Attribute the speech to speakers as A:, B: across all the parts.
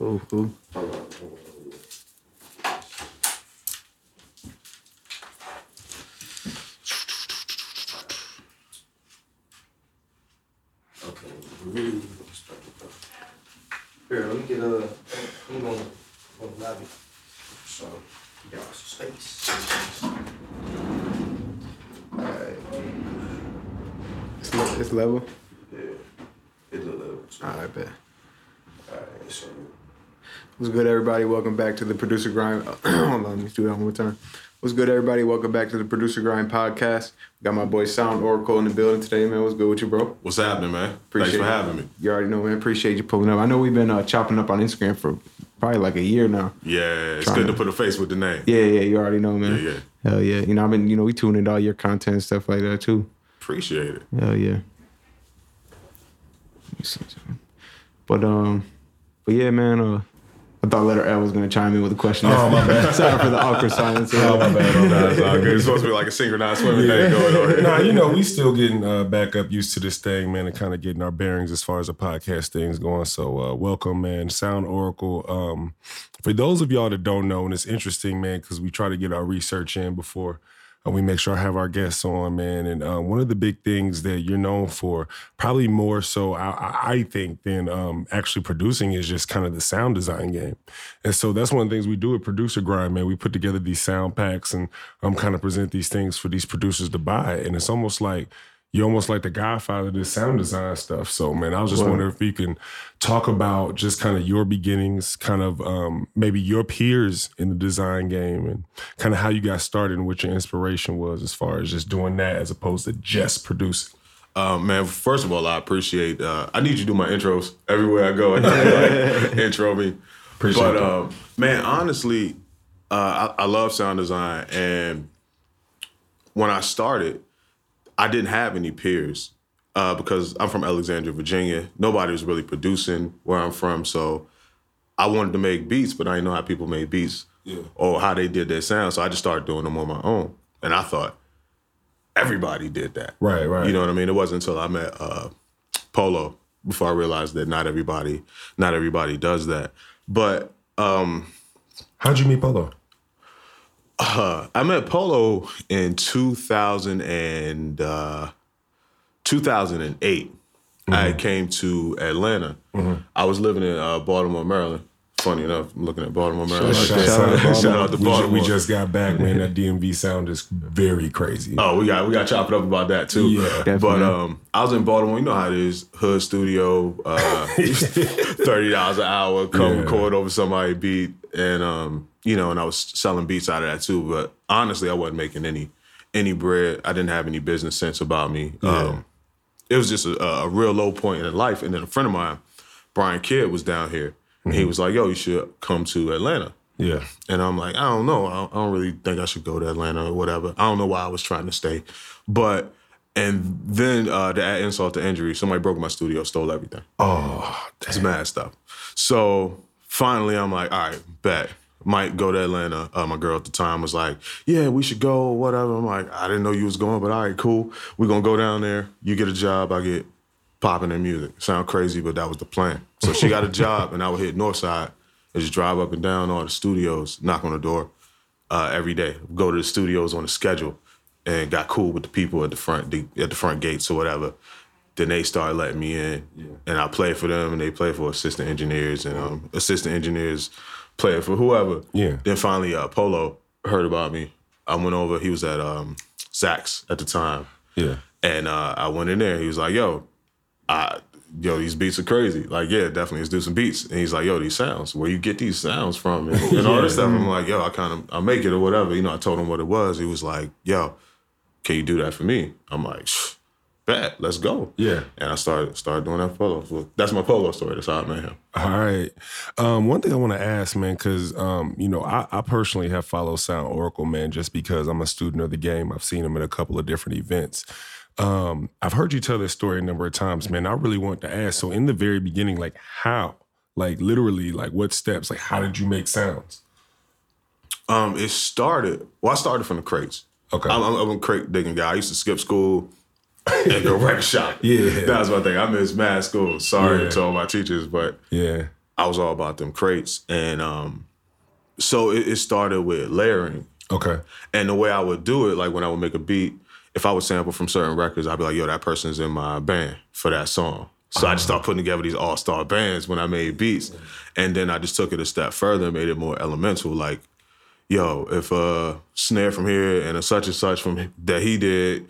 A: Oh, cool, cool.
B: Okay, Here, let me get a. I'm going to the lobby. So, y'all some space. Alright.
A: It's, it's level.
B: Yeah. It's a level two.
A: All right, bet.
B: Alright, so.
A: What's good, everybody? Welcome back to the Producer Grind. Hold on, let me do that one more time. What's good, everybody? Welcome back to the Producer Grind podcast. Got my boy Sound Oracle in the building today, man. What's good with you, bro?
C: What's happening, man?
A: Appreciate
C: Thanks for having me.
A: You already know, man. Appreciate you pulling up. I know we've been uh, chopping up on Instagram for probably like a year now.
C: Yeah, it's good
A: to-
C: to put a face with the name.
A: Yeah, yeah, you already know, man.
C: Yeah, yeah.
A: Hell yeah. You know, I've been, you know, we tune into all your content and stuff like that too.
C: Appreciate it.
A: Hell yeah. Let me see something. But um, but yeah, man. Uh, I thought letter L was gonna chime in with a question.
C: Oh, my bad.
A: Sorry for the awkward silence.
C: Oh, my bad, my bad. It's all good. It's supposed to be like a synchronized swimming thing going on here.
D: nah, you know, we still getting uh, back up used to this thing, man, and kind of getting our bearings as far as the podcast things going. So, uh, welcome, man. Sound Oracle. Um, for those of y'all that don't know, and it's interesting, man, because we try to get our research in before uh, we make sure I have our guests on, man. And uh, one of the big things that you're known for, probably more so, I, I- I think, than um, actually producing, is just kind of the sound design game. And so that's one of the things we do at Producer Grind, man. We put together these sound packs and um, kind of present these things for these producers to buy. And it's almost like you're almost like the godfather of this sound design stuff. So, man, I was just
A: Wow.
D: wondering if you can talk about just kind of your beginnings, kind of um, maybe your peers in the design game, and kind of how you got started and what your inspiration was as far as just doing that as opposed to just producing.
C: Um, man, first of all, I appreciate. Uh, I need you to do my intros everywhere I go. I need to, like, intro me.
D: Appreciate
C: but
D: that.
C: um, man, honestly, uh, I, I love sound design, and when I started, I didn't have any peers uh, because I'm from Alexandria, Virginia. Nobody was really producing where I'm from, so I wanted to make beats, but I didn't know how people made beats or how they did their sound. So I just started doing them on my own, and I thought everybody did that.
D: Right, right.
C: You know what I mean? It wasn't until I met uh, Polow before I realized that not everybody, not everybody does that. But um,
D: How'd you meet Polow?
C: Uh, I met Polow in 2000 and uh, 2008. I came to Atlanta. I was living in uh, Baltimore, Maryland. Funny enough, I'm looking at Baltimore, Maryland.
A: Shout- shout out to
C: Shout out to
D: we,
C: Baltimore.
D: we just got back, man. That DMV sound is very crazy.
C: Oh, we got we got chopped up about that too.
D: Yeah.
A: Definitely.
C: But um, I was in Baltimore. You know how it is. Hood studio, uh, thirty dollars an hour. Come
D: Yeah.
C: record over somebody beat, and um, you know, and I was selling beats out of that too. But honestly, I wasn't making any any bread. I didn't have any business sense about me. Um, it was just a, a real low point in life. And then a friend of mine, Brian Kidd, was down here, and he was like, "Yo, you should come to Atlanta."
D: Yeah.
C: And I'm like, I don't know. I don't, I don't really think I should go to Atlanta or whatever. I don't know why I was trying to stay. But, and then uh, to add insult to injury, somebody broke my studio, stole everything.
D: Oh,
C: that's mad stuff. So finally, I'm like, all right, bet. Might go to Atlanta. Uh, my girl at the time was like, yeah, we should go whatever. I'm like, I didn't know you was going, but all right, cool. We're going to go down there. You get a job. I get popping in music. Sound crazy, but that was the plan. So she got a job, and I would hit Northside and just drive up and down all the studios, knock on the door uh, every day. Go to the studios on a schedule, and got cool with the people at the front the, at the front gates or whatever. Then they started letting me in, and I played for them, and they played for assistant engineers, and um, assistant engineers played for whoever.
D: Yeah.
C: Then finally, uh, Polow heard about me. I went over. He was at um, Saks at the time.
D: yeah.
C: And uh, I went in there. He was like, "Yo, I, yo, these beats are crazy. Like, yeah, definitely, let's do some beats." And he's like, "Yo, these sounds. Where you get these sounds from?" And, and all this stuff. I'm like, "Yo, I kind of, I make it or whatever." You know, I told him what it was. He was like, "Yo, can you do that for me?" I'm like, "Shh, "Bet, let's go."
D: Yeah.
C: And I started started doing that Polow. So that's my Polow story. That's how I met him.
D: All right. Um, one thing I want to ask, man, because um, you know, I, I personally have followed Sound Oracle, man, just because I'm a student of the game. I've seen him at a couple of different events. Um, I've heard you tell this story a number of times, man. I really want to ask. So, in the very beginning, like how, like literally, like what steps, like how did you make sounds?
C: Um, it started. Well, I started from the crates.
D: Okay.
C: I'm, I'm, I'm a crate digging guy. I used to skip school and go record shop.
D: Yeah.
C: that was my thing. I missed mad school. Sorry
D: Yeah.
C: to all my teachers, but
D: Yeah.
C: I was all about them crates, and um, so it, it started with layering.
D: Okay.
C: And the way I would do it, like when I would make a beat, if I would sample from certain records, I'd be like, yo, that person's in my band for that song. So I just started putting together these all star bands when I made beats. And then I just took it a step further and made it more elemental. Like, yo, if a snare from here and a such and such from that he did,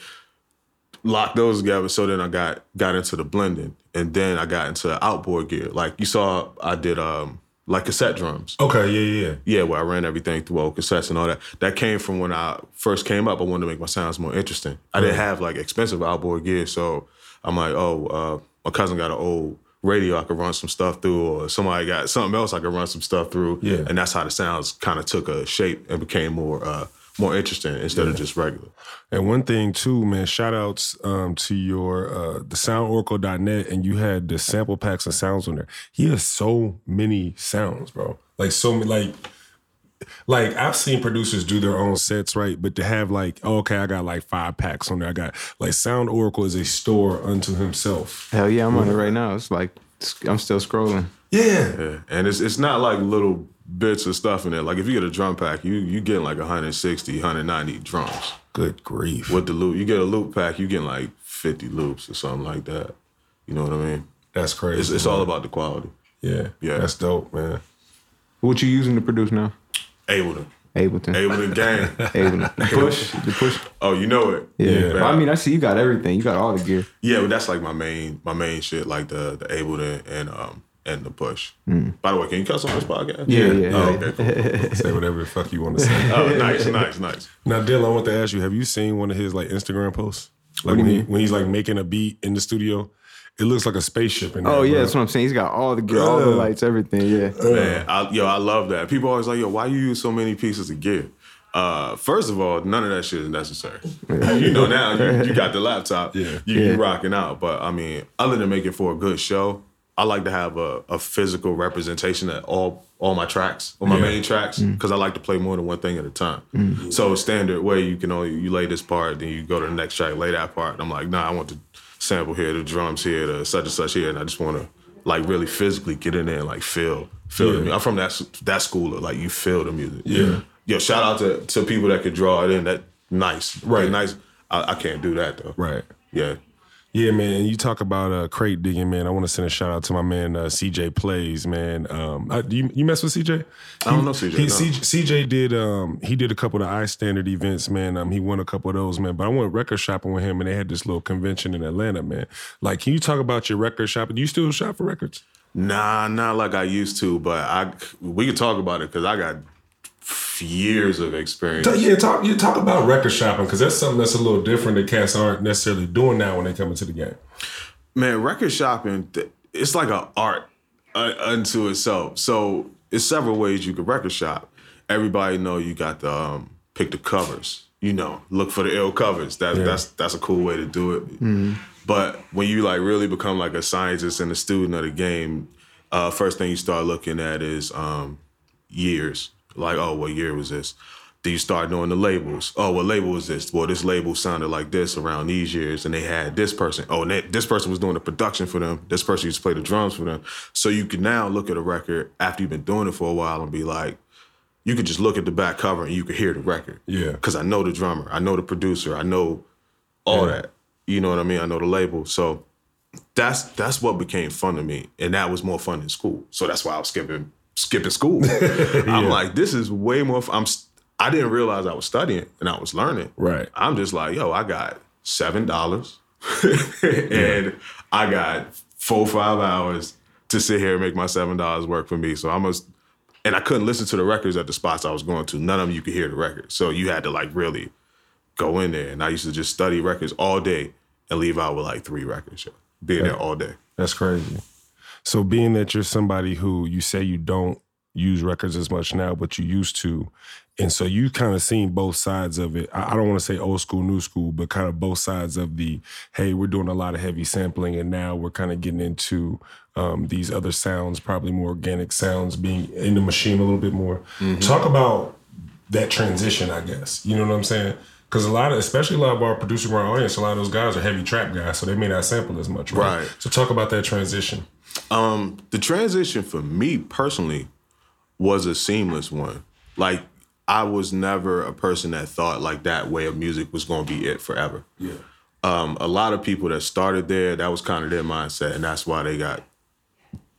C: lock those together. So then I got got into the blending. And then I got into outboard gear. Like you saw I did um like cassette drums.
D: Okay. Yeah. Yeah.
C: Yeah, where I ran everything through old cassettes and all that. That came from when I first came up. I wanted to make my sounds more interesting. I didn't have like expensive outboard gear, so I'm like, oh, uh, my cousin got an old radio I could run some stuff through, or somebody got something else I could run some stuff through.
D: Yeah.
C: and that's how the sounds kind of took a shape and became more uh, more interesting instead of just regular.
D: And one thing too, man, shout outs um, to your uh the soundoracle.net and you had the sample packs and sounds on there. He has so many sounds, bro. Like so many like like I've seen producers do their own sets, right? But to have like, oh, okay, I got like five packs on there. I got like Sound Oracle is a store unto himself.
A: Hell yeah, I'm on it right now. It's like I'm still scrolling.
D: Yeah.
C: Yeah, and it's it's not like little bits of stuff in there. Like if you get a drum pack, you you getting like 160, 190 drums.
D: Good grief.
C: With the loop, you get a loop pack, you getting like 50 loops or something like that. You know what I mean?
D: That's crazy.
C: It's, it's all about the quality.
D: Yeah.
C: Yeah.
D: That's dope, man.
A: What you using to produce now?
C: Ableton.
A: Ableton.
C: Ableton gang.
A: Ableton. The push. The push.
C: Oh, you know it.
A: Yeah.
D: Yeah.
A: I mean, I see you got everything. You got all the gear.
C: Yeah, but that's like my main my main shit, like the the Ableton and um and the push. By the way, can you cuss on this podcast?
A: Yeah, yeah.
C: Oh, okay, cool. cool.
D: Say whatever the fuck you want to say.
C: Oh, nice, nice, nice.
D: Now, Dylan, I want to ask you: Have you seen one of his like Instagram posts? Like when, he, when he's like making a beat in the studio, it looks like a spaceship. In there,
A: Oh yeah,
D: bro.
A: that's what I'm saying. He's got all the gear, all the lights, everything. Yeah.
C: Man, I, yo, I love that. People always like, yo, why you use so many pieces of gear? Uh, first of all, none of that shit is necessary. you know now, you, you got the laptop,
D: Yeah.
C: you,
A: Yeah.
C: you rocking out. But I mean, other than making for a good show, I like to have a, a physical representation of all all my tracks, or my
D: Yeah.
C: main tracks, mm. because I like to play more than one thing at a time. Mm. So standard way, you can only you lay this part, then you go to the next track, lay that part. And I'm like, nah, I want the sample here, the drums here, the such and such here, and I just want to like really physically get in there and like feel feel the music. I'm from that that school of like you feel the music.
D: Yeah.
C: Yo, shout out to to people that could draw it in. That nice,
D: Right.
C: nice. I, I can't do that though.
D: right.
C: Yeah.
D: Yeah, man. And you talk about uh, crate digging, man. I want to send a shout out to my man uh, CJ Plays, man. Um, I, do you you mess with CJ?
C: I don't know CJ,
D: He,
C: no.
D: CJ, CJ did um he did a couple of the iStandard events, man. Um, he won a couple of those, man. But I went record shopping with him, and they had this little convention in Atlanta, man. Like, can you talk about your record shopping? Do you still shop for records?
C: Nah, not like I used to, but I we could talk about it because I got years of experience.
D: Yeah, talk you talk about record shopping because that's something that's a little different that cats aren't necessarily doing now when they come into the game.
C: Man, record shopping, it's like an art uh, unto itself. So it's several ways you can record shop. Everybody know you got to um, pick the covers. You know, look for the ill covers. That, That's that's a cool way to do it. But when you like really become like a scientist and a student of the game, uh, first thing you start looking at is um, years. Like, oh, what year was this? Then you start knowing the labels. Oh, what label was this? Well, this label sounded like this around these years, and they had this person. Oh, and that, this person was doing the production for them. This person used to play the drums for them. So you can now look at a record after you've been doing it for a while and be like, you could just look at the back cover and you could hear the record.
D: Yeah.
C: Because I know the drummer, I know the producer, I know all
D: Yeah.
C: that. You know what I mean? I know the label. So that's that's what became fun to me, and that was more fun in school. So that's why I was skipping skipping school. I'm like, this is way more. Fun. I'm. I didn't realize I was studying and I was learning.
D: Right.
C: I'm just like, yo, I got seven dollars, and I got four five hours to sit here and make my seven dollars work for me. So I must. And I couldn't listen to the records at the spots I was going to. None of them you could hear the records. So you had to like really go in there. And I used to just study records all day and leave out with like three records. yo. Being there all day.
D: That's crazy. So being that you're somebody who you say you don't use records as much now, but you used to, and so you kind of seen both sides of it. I, I don't want to say old school, new school, but kind of both sides of the hey, we're doing a lot of heavy sampling, and now we're kind of getting into um, these other sounds, probably more organic sounds, being in the machine a little bit more. Talk about that transition, I guess. You know what I'm saying? Because a lot of, especially a lot of our producer our audience, a lot of those guys are heavy trap guys, so they may not sample as much, right?
C: Right.
D: So talk about that transition.
C: Um, the transition for me personally was a seamless one. Like I was never a person that thought like that way of music was going to be it forever.
D: Yeah.
C: Um, a lot of people that started there, that was kind of their mindset, and that's why they got.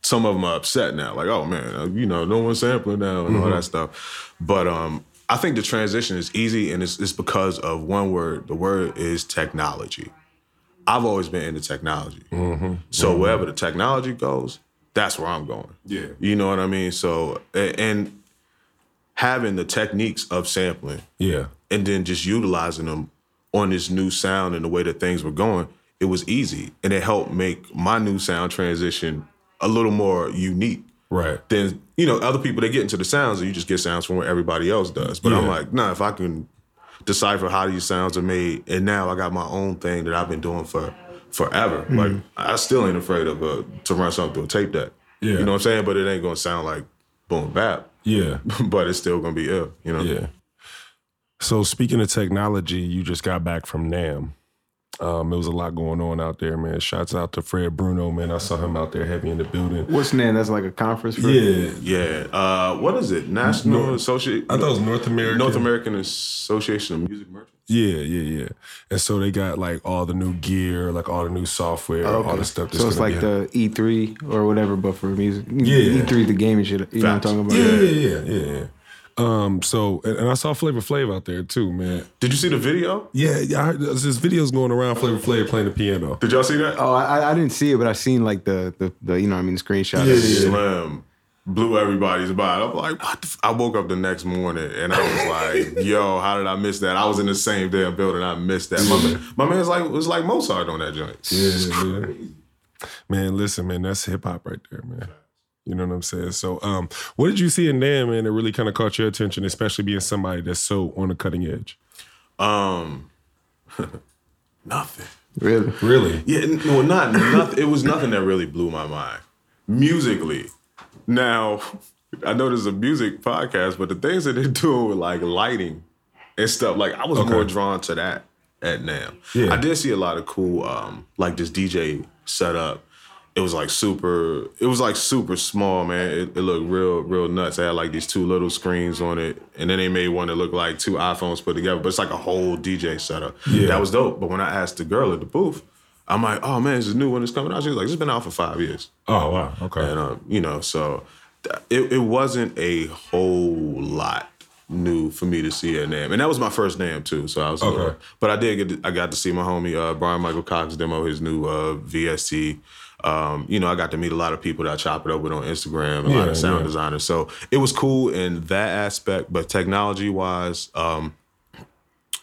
C: Some of them are upset now, like, oh man, uh, you know, no one's sampling now and all that stuff. But um, I think the transition is easy, and it's, it's because of one word. The word is technology. I've always been into technology, mm-hmm. so wherever the technology goes, that's where I'm going.
D: Yeah.
C: you know what I mean. So and having the techniques of sampling
D: Yeah.
C: and then just utilizing them on this new sound and the way that things were going, it was easy. And it helped make my new sound transition a little more unique
D: Right.
C: than, you know, other people they get into the sounds and you just get sounds from what everybody else does. But I'm like, nah, if I can decipher how these sounds are made, and now I got my own thing that I've been doing for forever. Like I still ain't afraid of uh, to run something through a tape deck.
D: Yeah.
C: You know what I'm saying? But it ain't gonna sound like boom bap.
D: Yeah.
C: but it's still gonna be ill, you know?
D: Yeah. So speaking of technology, you just got back from NAMM. Um, there was a lot going on out there, man. Shouts out to Fred Bruno, man. I saw him out there heavy in the building.
A: What's name? That's like a conference for
D: Yeah.
C: Yeah. Uh, what is it? National Association.
D: I thought it was North American.
C: North American Association of Music Merchants.
D: Yeah, yeah, yeah. And so they got like all the new gear, like all the new software, all the stuff. That's
A: So it's like
D: be
A: the E3 or whatever, but for music.
D: Yeah.
A: E3 the gaming shit. You know what I'm talking about?
D: Yeah, yeah, yeah, yeah. Um, so and, and I saw Flavor Flav out there too, man.
C: Did you see the video?
D: Yeah, yeah. I heard there's this videos going around Flavor Flav playing the piano.
C: Did y'all see that?
A: Oh, I, I didn't see it, but I seen like the the, the you know what I mean the screenshot.
D: Yeah,
A: of
D: yeah.
C: Slim blew everybody's mind. I'm like, what the f-? I woke up the next morning and I was like, yo, how did I miss that? I was in the same damn building. I missed that. My, man, my man's like, it was like Mozart on that joint.
D: Yeah, yeah. Man, listen, man, that's hip hop right there, man. You know what I'm saying? So, um, what did you see in there, man, that really kind of caught your attention, especially being somebody that's so on the cutting edge?
C: Um, nothing.
A: Really?
D: Really?
C: Yeah, n- well, not nothing. It was nothing that really blew my mind musically. Now, I know there's a music podcast, but the things that they're doing with like lighting and stuff, like I was
D: Okay.
C: more drawn to that at NAMM.
D: Yeah.
C: I did see a lot of cool, um, like this DJ setup. It was like super. It was like super small, man. It, it looked real, real nuts. They had like these two little screens on it, and then they made one that looked like two iPhones put together. But it's like a whole DJ setup.
D: Yeah.
C: That was dope. But when I asked the girl at the booth, I'm like, "Oh man, is this new one that's coming out?" She was like, "It's been out for five years."
D: Oh wow. Okay.
C: And um, you know, so it, it wasn't a whole lot new for me to see at NAMM, and that was my first NAMM too. So I was,
D: Okay.
C: little- but I did get, to, I got to see my homie uh, Bryan-Michael Cox demo his new uh, VST. Um, you know, I got to meet a lot of people that I chop it up with on Instagram, a lot of sound
D: yeah.
C: designers. So it was cool in that aspect, but technology wise, um,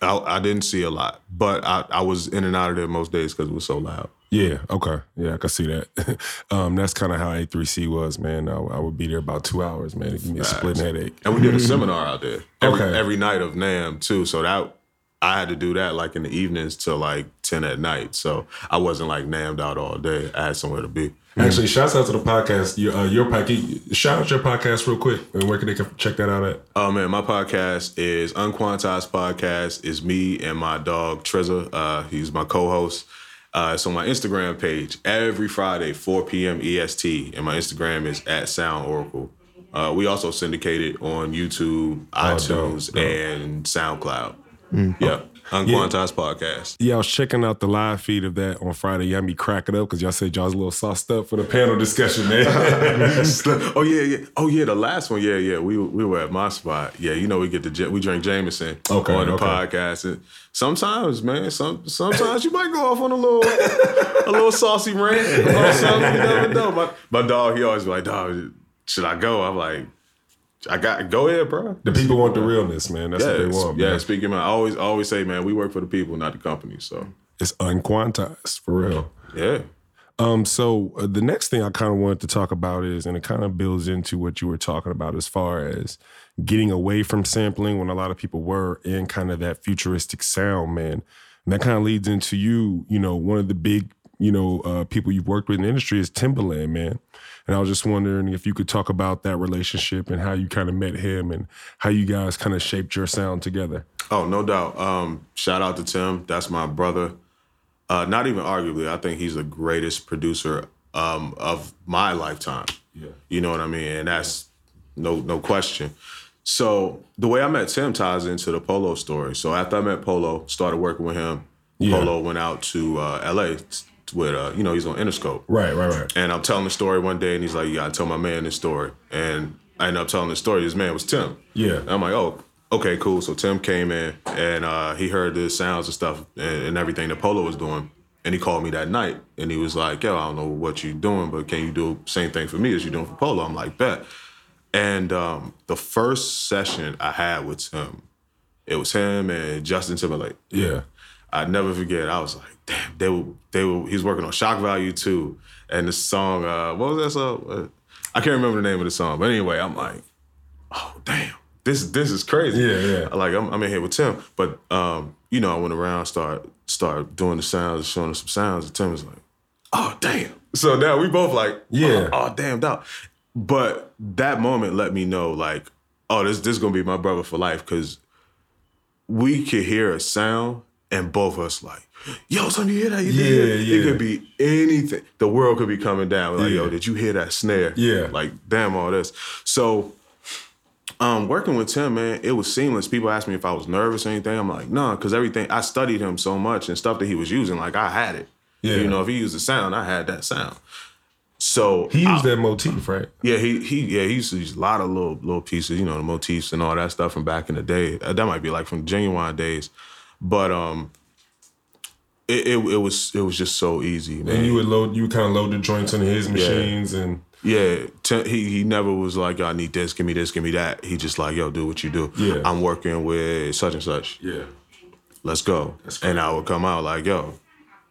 C: I, I didn't see a lot. But I, I was in and out of there most days because it was so loud.
D: Yeah. Okay. Yeah, I can see that. um, that's kind of how A3C was, man. I, I would be there about two hours, man. It give me a splitting headache.
C: And we did a seminar out there every,
D: Okay.
C: every night of NAMM too. So that I had to do that like in the evenings till like 10 at night. So I wasn't like NAMMed out all day. I had somewhere to be.
D: Actually, shouts out to the podcast. Your, uh, your podcast. Shout out your podcast real quick. And where can they check that out at?
C: Oh man, my podcast is Unquantized Podcast. Is me and my dog Trezor. Uh, he's my co-host. Uh, it's on my Instagram page every Friday, 4 p.m. EST, and my Instagram is at Sound Oracle. Uh, we also syndicate it on YouTube, iTunes,
D: dope, dope.
C: and SoundCloud. Mm. Yep, Unquantized Podcast.
D: Yeah, I was checking out the live feed of that on Friday. Y'all be cracking up because y'all said y'all was a little sauced up for the panel discussion, man.
C: oh yeah, yeah. Oh yeah, the last one. Yeah, yeah. We we were at my spot. Yeah, you know we get the we drink Jameson
D: Okay,
C: on the
D: okay.
C: podcast. And sometimes, man, some sometimes you might go off on a little a little saucy rant or something. You never know. My my dog, he always be like, dog, should I go? I'm like, I got go ahead, bro.
D: the people want the realness, man. That's
C: yeah,
D: what they want,
C: yeah.
D: man.
C: Speaking, of, I always always say, man, we work for the people, not the company. So
D: It's unquantized, for real.
C: yeah.
D: Um, so uh, the next thing I kind of wanted to talk about is, and it kind of builds into what you were talking about as far as getting away from sampling when a lot of people were in kind of that futuristic sound, man. And that kind of leads into you, you know, one of the big, you know, uh, people you've worked with in the industry is Timbaland, man. And I was just wondering if you could talk about that relationship and how you kind of met him and how you guys kind of shaped your sound together.
C: Oh, no doubt. Um, shout out to Tim. That's my brother. Uh, not even arguably, I think he's the greatest producer um, of my lifetime.
D: Yeah.
C: You know what I mean? And that's no no question. So the way I met Tim ties into the Polow story. So after I met Polow, started working with him.
D: Yeah.
C: Polo went out to uh, LA with uh, you know he's on Interscope.
D: Right, right, right.
C: And I'm telling the story one day, and he's like, "You gotta tell my man this story." And I end up telling the story. This man was Tim.
D: Yeah.
C: And I'm like, "Oh, okay, cool." So Tim came in, and uh, he heard the sounds and stuff and, and everything that Polow was doing, and he called me that night, and he was like, "Yo, I don't know what you're doing, but can you do the same thing for me as you're doing for Polow?" I'm like, "Bet." And um, the first session I had with Tim, it was him and Justin Timberlake.
D: Yeah.
C: I never forget. I was like, damn, they were they were. He's working on Shock Value too, and the song. Uh, what was that song? Uh, I can't remember the name of the song, but anyway, I'm like, oh damn, this this is crazy.
D: Yeah, yeah.
C: Like I'm, I'm in here with Tim, but um, you know, I went around, start start doing the sounds, showing him some sounds, and Tim was like, oh damn. So now we both like,
D: Yeah.
C: oh, oh damn, dog. But that moment let me know, like, oh, this this gonna be my brother for life, because we could hear a sound and both of us like, yo, son, you hear that? You
D: Yeah,
C: hear
D: yeah.
C: It could be anything. The world could be coming down. Like,
D: Yeah.
C: yo, did you hear that snare?
D: Yeah.
C: Like, damn, all this. So, um, working with Tim, man, it was seamless. People asked me if I was nervous or anything. I'm like, no, because everything I studied him so much and stuff that he was using, like I had it.
D: Yeah.
C: You know, if he used a sound, I had that sound. So
D: He
C: I-
D: used that motif, right?
C: yeah, he he yeah he used to use a lot of little little pieces, you know, the motifs and all that stuff from back in the day. That might be like from Ginuwine days, but um, it it, it was it was just so easy, man.
D: And you would load, you kind of load the joints on his machines, and
C: yeah, t- he he never was like, I need this, give me this, give me that. He just like, yo, do what you do.
D: Yeah.
C: I'm working with such and such.
D: yeah,
C: Let's go. And I would come out like, yo,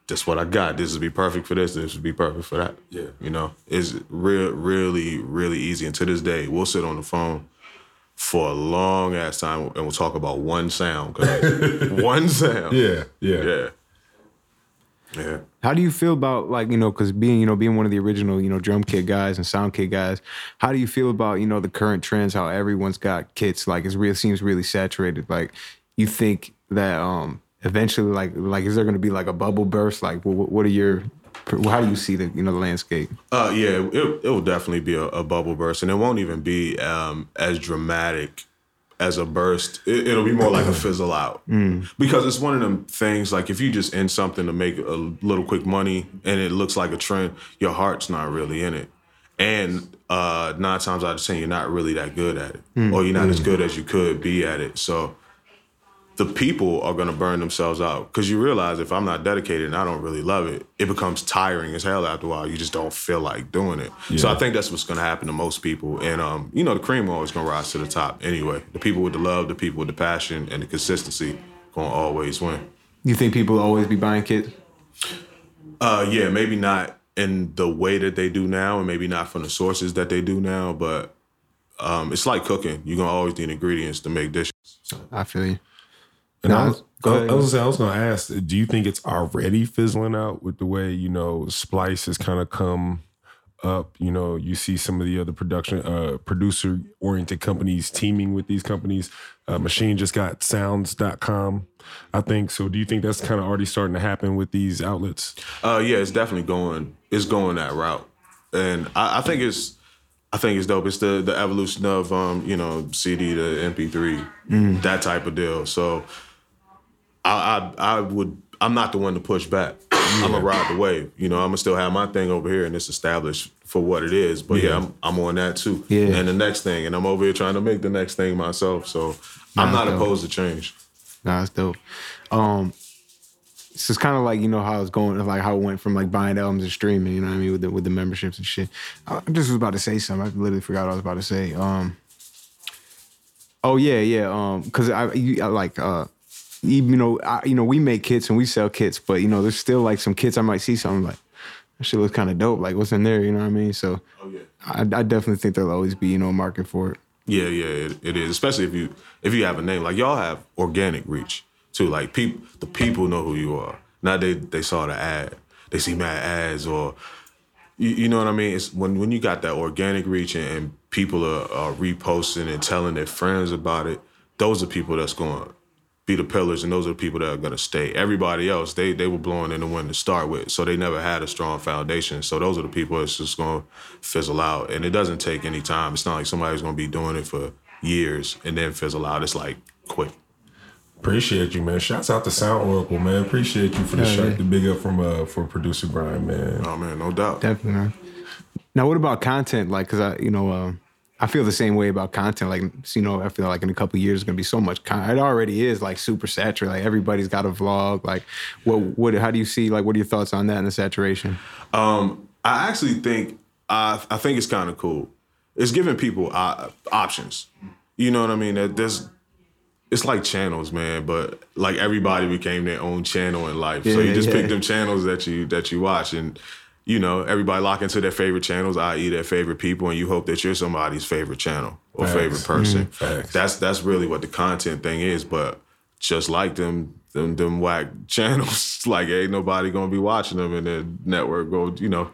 C: this what I got. This would be perfect for this. This would be perfect for that.
D: Yeah.
C: You know, it's real, really, really easy. And to this day, we'll sit on the phone for a long ass time and we'll talk about one sound. one sound.
D: yeah, yeah,
C: Yeah. Yeah.
A: How do you feel about like you know because being you know being one of the original you know drum kit guys and sound kit guys? How do you feel about you know the current trends? How everyone's got kits like it's real seems really saturated. Like you think that um eventually like like is there going to be like a bubble burst? Like what, what are your how do you see the you know the landscape?
C: Uh, yeah, it, it will definitely be a, a bubble burst, and it won't even be um, as dramatic as a burst. It, it'll be more like a fizzle out hmm. because it's one of them things. Like if you just in something to make a little quick money and it looks like a trend, your heart's not really in it, and uh, nine times out of ten, you're not really that good at it, hmm. or you're not as hmm. good as you could be at it. So the people are gonna burn themselves out because you realize if I'm not dedicated and I don't really love it, it becomes tiring as hell after a while. You just don't feel like doing it. So I think that's what's gonna happen to most people. And um, you know, the cream always gonna rise to the top anyway. The people with the love, the people with the passion, and the consistency gonna always win.
A: You think people always be buying kits?
C: Uh, yeah, maybe not in the way that they do now, and maybe not from the sources that they do now, but um, it's like cooking. You're gonna always need ingredients to make dishes.
A: I feel you.
D: And I was, I. I was, I was going to ask, do you think it's already fizzling out with the way you know Splice has kind of come up? You know, you see some of the other production, uh, producer oriented companies teaming with these companies. Uh, Machine just got Sounds.com, I think. So, do you think that's kind of already starting to happen with these outlets?
C: Uh, yeah, it's definitely going. It's going that route, and I, I think it's. I think it's dope. It's the the evolution of um, you know, CD to MP3, that type of deal. So, I, I I would. I'm not the one to push back. I'm gonna ride the wave. You know, I'm gonna still have my thing over here, and it's established for what it is. But yeah,
D: Yeah.
C: I'm I'm on that too.
A: Yeah.
C: And the next thing, and I'm over here trying to make the next thing myself. So I'm not opposed to change.
A: Nah, it's dope. Um, so it's kind of like you know how it's going, like how it went from like buying albums and streaming. You know what I mean with the with the memberships and shit. I just was about to say something. I literally forgot what I was about to say. Um, oh yeah, yeah. Um, because I, you, I like uh, even you know I, you know we make kits and we sell kits, but you know there's still like some kits I might see something like that shit looks kind of dope. Like what's in there? You know what I mean? So
C: Oh yeah.
A: I, I definitely think there'll always be you know a market for it.
C: Yeah, yeah, it, it is. Especially if you if you have a name like y'all have organic reach too. Like people, the people know who you are. Not they they saw the ad, they see mad ads or you, you know what I mean. It's when when you got that organic reach and, and people are, are reposting and telling their friends about it. Those are people that's going be the pillars, and those are the people that are gonna stay. Everybody else, they they were blowing in the wind to start with, so they never had a strong foundation. So those are the people that's just gonna fizzle out, and it doesn't take any time. It's not like somebody's gonna be doing it for years and then fizzle out. It's like quick.
D: Appreciate you, man. Shouts out to Sound Oracle, man. Appreciate you for the
A: Yeah,
D: shirt,
A: yeah.
D: the big up from uh for Producer Grind, man.
C: Oh man, no doubt.
A: Definitely. Man. Now, what about content? Like, cause I, you know, uh, I feel the same way about content. Like, you know, I feel like in a couple years, it's gonna be so much. Con- it already is like super saturated. Like everybody's got a vlog. Like, what, what, how do you see? Like, what are your thoughts on that and the saturation?
C: Um, I actually think I I think it's kind of cool. It's giving people uh, options. You know what I mean? That There's it's like channels, man. But like everybody became their own channel in life. so you just
A: yeah.
C: pick them channels that you that you watch, and you know everybody lock into their favorite channels, i.e., their favorite people, and you hope that you're somebody's favorite channel or
D: Facts.
C: favorite person. Mm-hmm.
D: Facts.
C: That's that's really what the content thing is. But just like them. Them, them whack channels, like ain't nobody gonna be watching them, and the network go, you know,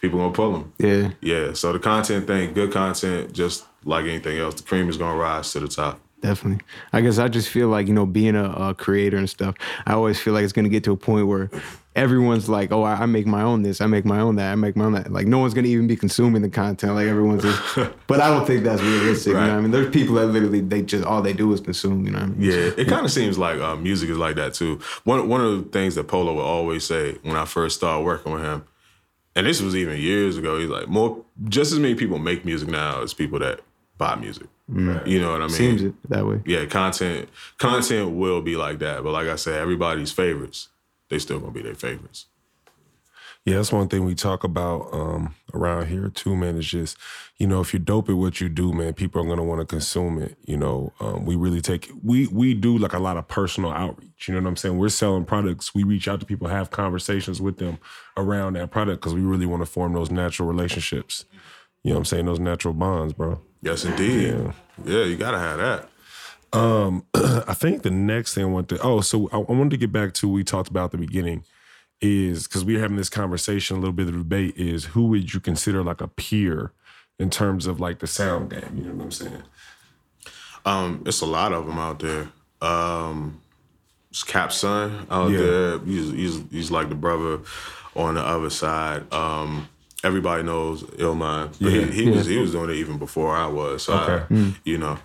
C: people gonna pull them.
A: Yeah.
C: Yeah, so the content thing, good content, just like anything else, the cream is gonna rise to the top.
A: Definitely. I guess I just feel like, you know, being a, a creator and stuff, I always feel like it's to get to a point where everyone's like, oh, I, I make my own this, I make my own that, I make my own that. Like, no one's to even be consuming the content. Like, everyone's just, but I don't think that's realistic. You know what I mean? There's people that literally, they just, all they do is consume, you know what I mean?
C: Yeah, it kind of seems like uh, music is like that too. One one of the things that Polow would always say when I first started working with him, and this was even years ago, he's like, more just as many people make music now as people that buy music. You know what I mean?
A: Seems it that way.
C: Yeah, content content will be like that, but like I said, everybody's favorites, they still gonna be their favorites.
D: Yeah, that's one thing we talk about um, around here too, man. Is just you know if you're dope at what you do, man, people are gonna want to consume it. You know, um, we really take we we do like a lot of personal outreach. You know what I'm saying? We're selling products. We reach out to people, have conversations with them around that product because we really want to form those natural relationships. You know what I'm saying? Those natural bonds, bro.
C: Yes, indeed. Yeah, you gotta have that.
D: Um, I think the next thing I want to oh, so I, I wanted to get back to what we talked about at the beginning is because we're having this conversation, a little bit of debate is who would you consider like a peer in terms of like the sound game? You know what I'm saying?
C: Um, it's a lot of them out there. Um, it's Cap's son out
D: Yeah.
C: there. He's, he's he's like the brother on the other side. Um, everybody knows Illmind, but
D: Yeah.
C: he, he was he was doing it even before I was. So I-
D: Okay.
C: you know,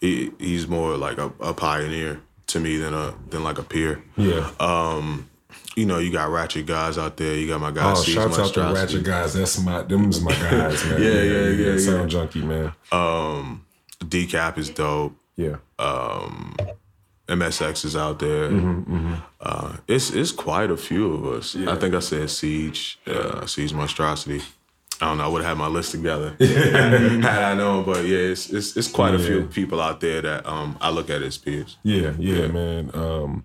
C: he he's more like a, a pioneer to me than a than like a peer.
D: Yeah.
C: Um, you know, you got ratchet guys out there. You got my guys.
D: oh,
C: C's
D: shouts out to Ratchet guys. That's my them's my guys, man.
C: Yeah, yeah, yeah, yeah.
D: Sound junkie, man.
C: Um, Decap is dope.
D: Yeah.
C: um, MSX is out there.
D: Mm-hmm,
C: Uh, it's it's quite a few of us. I think I said Siege, uh, Siege Monstrosity. I don't know. I would have had my list together had I known, but yeah, it's it's, it's quite a few people out there that um, I look at as peers.
D: Yeah, yeah, man. Um,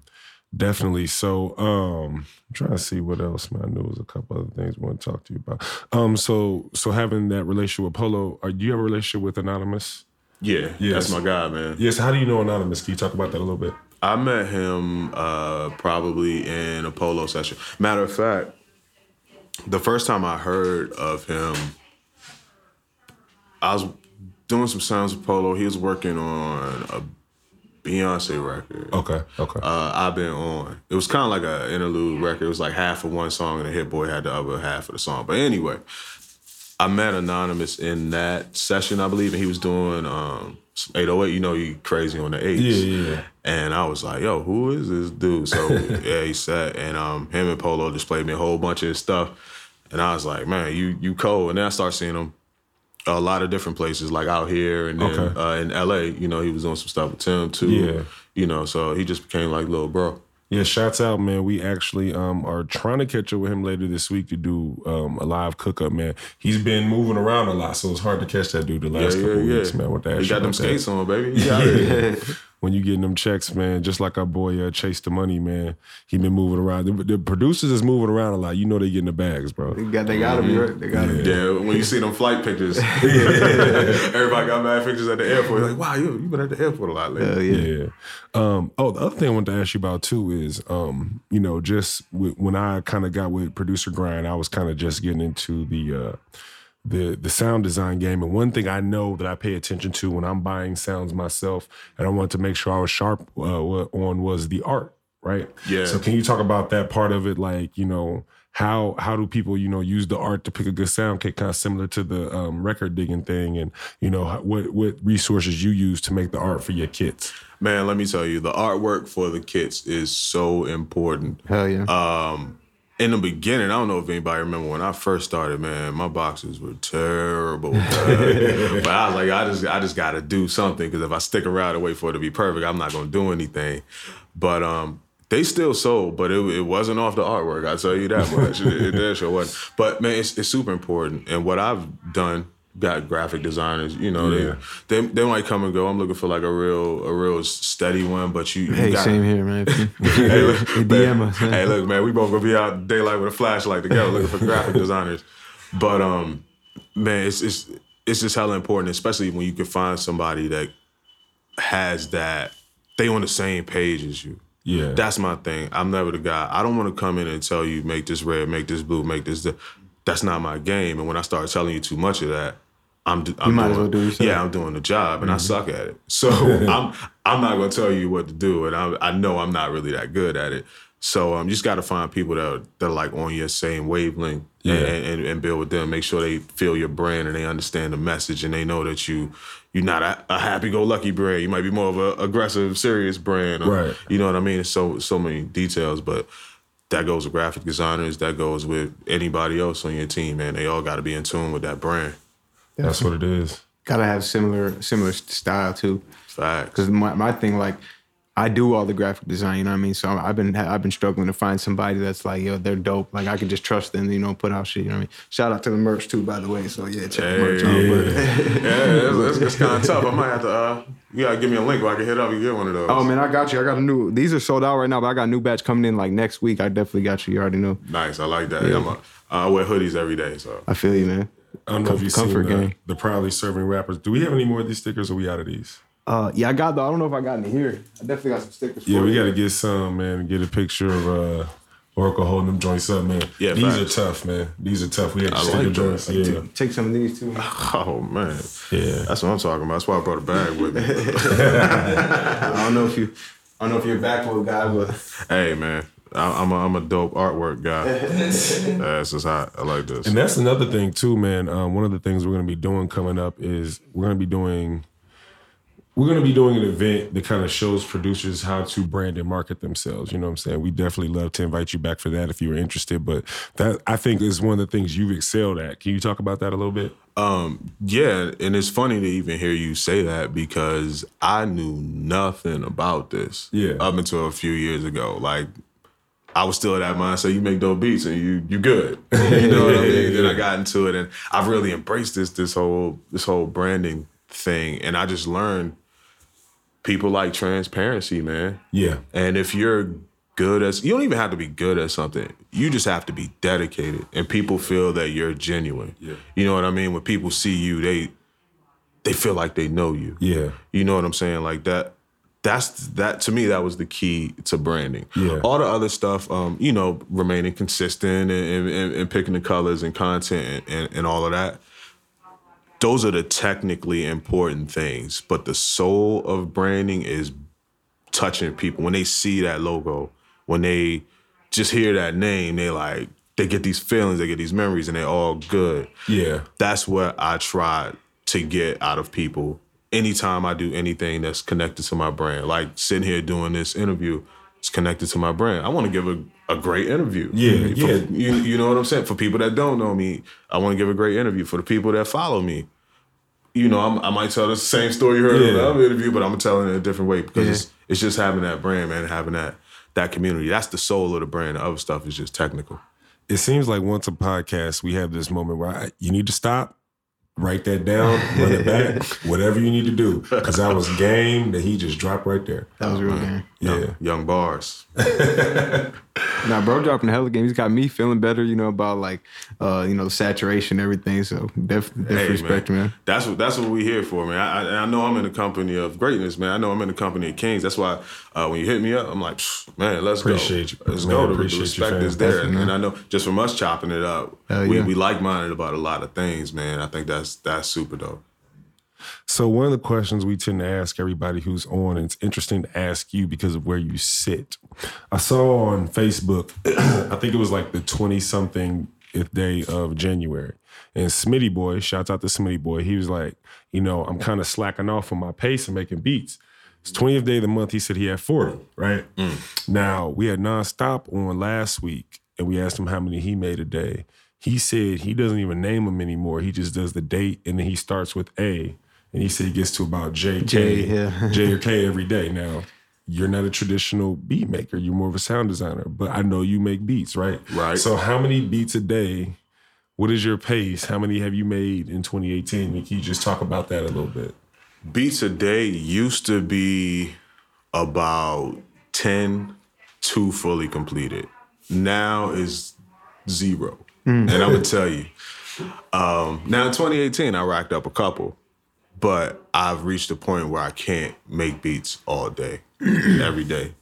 D: definitely. So, um, I'm trying to see what else, man. I knew there was a couple other things I want to talk to you about. Um, so, so having that relationship with Polow, are do you have a relationship with Anonymous?
C: Yeah,
D: Yes.
C: that's my guy, man.
D: Yes. How do you know Anonymous? Can you talk about that a little bit?
C: I met him uh, probably in a Polow session. Matter of fact, the first time I heard of him, I was doing some sounds of Polow. He was working on a Beyonce record.
D: Okay. Okay.
C: Uh, I've been on. It was kind of like an interlude record. It was like half of one song, and the Hit Boy had the other half of the song. But anyway, I met Anonymous in that session, I believe, and he was doing um, 808. You know, you crazy on the eights.
D: Yeah, yeah, yeah.
C: And I was like, "Yo, who is this dude?" So yeah, he sat, and um, him and Polow displayed me a whole bunch of his stuff, and I was like, "Man, you you cold." And then I start seeing him a lot of different places, like out here and then
D: Okay.
C: uh, in L.A. You know, he was doing some stuff with Tim too.
D: Yeah.
C: You know, so he just became like little bro.
D: Yeah, shouts out, man. We actually um are trying to catch up with him later this week to do um a live cook up, man. He's been moving around a lot, so it's hard to catch that dude the last
C: yeah,
D: couple
C: yeah, yeah.
D: weeks, man. What the
C: He got them skates
D: on.
C: on, baby. It.
D: When you getting them checks, man, just like our boy uh, Chase the Money, man. He been moving around. The, the producers is moving around a lot. You know they getting the bags, bro.
A: They, got, they gotta be right. They gotta be.
C: Yeah, when you see them flight pictures, everybody got mad pictures at the airport. Like, wow, you you been at the airport a lot lately.
A: Hell yeah.
D: Yeah. Um, oh, the other thing I wanted to ask you about too is, um, you know, just with, when I kind of got with producer grind, I was kind of just getting into the uh, the the sound design game. And one thing I know that I pay attention to when I'm buying sounds myself, and I want to make sure I was sharp uh, on was the art, right?
C: Yeah.
D: So can you talk about that part of it? Like you know how how do people you know use the art to pick a good sound kit, kind of similar to the um, record digging thing, and you know what what resources you use to make the art for your kits.
C: Man, let me tell you, the artwork for the kits is so important.
A: Hell yeah.
C: Um, in the beginning, I don't know if anybody remember when I first started, man, my boxes were terrible. but I was like, I just I just gotta do something because if I stick around and wait for it to be perfect, I'm not gonna do anything. But um they still sold, but it, it wasn't off the artwork. I tell you that much. it, it sure wasn't. But man, it's, it's super important. And what I've done, got graphic designers. You know,
D: Yeah.
C: they, they they might come and go. I'm looking for like a real a real steady one. But you, you
A: hey,
C: got,
A: same here, man.
C: hey, look, man,
A: DM us, man.
C: hey, look, man, we both gonna be out daylight with a flashlight together looking for graphic designers. But um, man, it's it's it's just hella important, especially when you can find somebody that has that they on the same page as you.
D: Yeah,
C: That's my thing. I'm never the guy. I don't want to come in and tell you make this red, make this blue, make this. th- That's not my game. And when I start telling you too much of that, I'm. d- I'm
A: might
C: doing,
A: as well do yourself.
C: Yeah, I'm doing the job, and I suck at it. So I'm. I'm not gonna tell you what to do, and I, I know I'm not really that good at it. So um, you just got to find people that are, that are like on your same wavelength,
D: Yeah.
C: and, and and build with them. Make sure they feel your brand and they understand the message, and they know that you you're not a, a happy-go-lucky brand. You might be more of a aggressive, serious brand, or-
D: Right.
C: you know what I mean? It's so so many details, but that goes with graphic designers. That goes with anybody else on your team, man. They all got to be in tune with that brand.
D: That's what it is.
A: Gotta have similar similar style too.
C: Facts.
A: Because my, my thing, like, I do all the graphic design. You know what I mean? So I've been I've been struggling to find somebody that's like, yo, they're dope. Like I can just trust them. You know, put out shit. You know what I mean? Shout out to the merch too, by the way. So yeah, check the merch out. but-
C: yeah, it's, it's, kind of tough. I might have to. Uh, you gotta give me a link where I can hit up and get one of those.
A: Oh man, I got you. I got a new. These are sold out right now, but I got a new batch coming in like next week. I definitely got you. You already know.
C: nice. I like that. I'm a, I wear hoodies every day, so
A: I feel you, man.
D: I don't know if you've seen
A: Comfort
D: the,
A: gang.
D: the proudly serving rappers. Do we have any more of these stickers? Or are we out of these?
A: Uh, yeah, I got. The, I don't know if I got any here. I definitely got some stickers.
D: Yeah,
A: for
D: we got to get some, man. Get a picture of uh, Oracle holding them joints up, man.
C: Yeah,
D: these
C: facts.
D: are tough, man. These are tough. We had
C: I
D: sticker
C: like
D: joints.
C: that.
D: Yeah,
A: Take some of these too.
C: oh man,
D: yeah.
C: that's what I'm talking about. That's why I brought a bag with me.
A: I don't know if you. I don't know if you're a backwood guy, but
C: hey man, I, I'm a, I'm a dope artwork guy. That's just hot. I like this.
D: And that's another thing too, man. Um, one of the things we're going to be doing coming up is we're going to be doing we're going to be doing an event that kind of shows producers how to brand and market themselves. You know what I'm saying? We definitely love to invite you back for that if you were interested. But that I think is one of the things you've excelled at. Can you talk about that a little bit?
C: Um, yeah, and it's funny to even hear you say that because I knew nothing about this.
D: Yeah.
C: Up until a few years ago. Like I was still at that mindset, you make dope beats and you you good. you know what I mean? Then I got into it and I've really embraced this this whole this whole branding thing. And I just learned people like transparency, man.
D: Yeah.
C: And if you're good as you don't even have to be good at something. You just have to be dedicated and people feel that you're genuine.
D: Yeah.
C: You know what I mean? When people see you, they they feel like they know you.
D: Yeah.
C: You know what I'm saying? Like that that's that to me that was the key to branding.
D: Yeah.
C: All the other stuff, um, you know, remaining consistent and, and, and- picking the colors and content and, and, and all of that. Those are the technically important things. But the soul of branding is touching people. When they see that logo, when they just hear that name, they like they get these feelings, they get these memories, and they're all good
D: Yeah.
C: that's what I try to get out of people anytime I do anything that's connected to my brand. Like sitting here doing this interview, it's connected to my brand. I want to give a, a great interview.
D: Yeah,
C: For-
D: yeah.
C: You, you know what I'm saying? For people that don't know me, I want to give a great interview. For the people that follow me, you know, I'm, I might tell the same story you heard in the other interview, but I'm telling it a different way because
A: Yeah.
C: it's, it's just having that brand, man, having that that community. That's the soul of the brand. The other stuff is just technical.
D: It seems like once a podcast, we have this moment where I, you need to stop, Write that down, run it back, whatever you need to do. Because I was game that he just dropped right there.
A: That was real game.
D: Yeah.
C: Young bars.
A: Nah, bro, dropping the hell of game. He's got me feeling better, you know, about like, uh, you know, the saturation, everything. So definitely, definitely
C: Hey,
A: respect, man.
C: That's what that's what we here for, man. I, I, I know I'm in the company of greatness, man. I know I'm in the company of kings. That's why uh, when you hit me up, I'm like, man, let's go.
D: Appreciate you.
C: Let's
D: man.
C: go. The-
D: Appreciate
C: the respect
D: fam.
C: is there,
A: Definitely.
C: and I know just from us chopping it up,
A: Hell
C: we,
A: yeah.
C: we like minded about a lot of things, man. I think that's that's super dope.
D: So one of the questions we tend to ask everybody who's on, and it's interesting to ask you because of where you sit. I saw on Facebook, I think it was like the 20 something day of January. And Smitty Boy, shouts out to Smitty Boy, he was like, you know, I'm kind of slacking off on my pace and making beats. It's 20th day of the month, he said he had 40, right? Mm. Now, we had nonstop on last week, and we asked him how many he made a day. He said he doesn't even name them anymore. He just does the date, and then he starts with A, and he said he gets to about J, K,
A: J, yeah.
D: J or K every day. Now, you're not a traditional beat maker. You're more of a sound designer, but I know you make beats, right?
C: Right.
D: So, how many beats a day? What is your pace? How many have you made in 2018? Can you just talk about that a little bit?
C: Beats a day used to be about 10 to fully completed. Now is zero. And I'm gonna tell you. Um, now in 2018, I racked up a couple, but I've reached a point where I can't make beats all day, every day.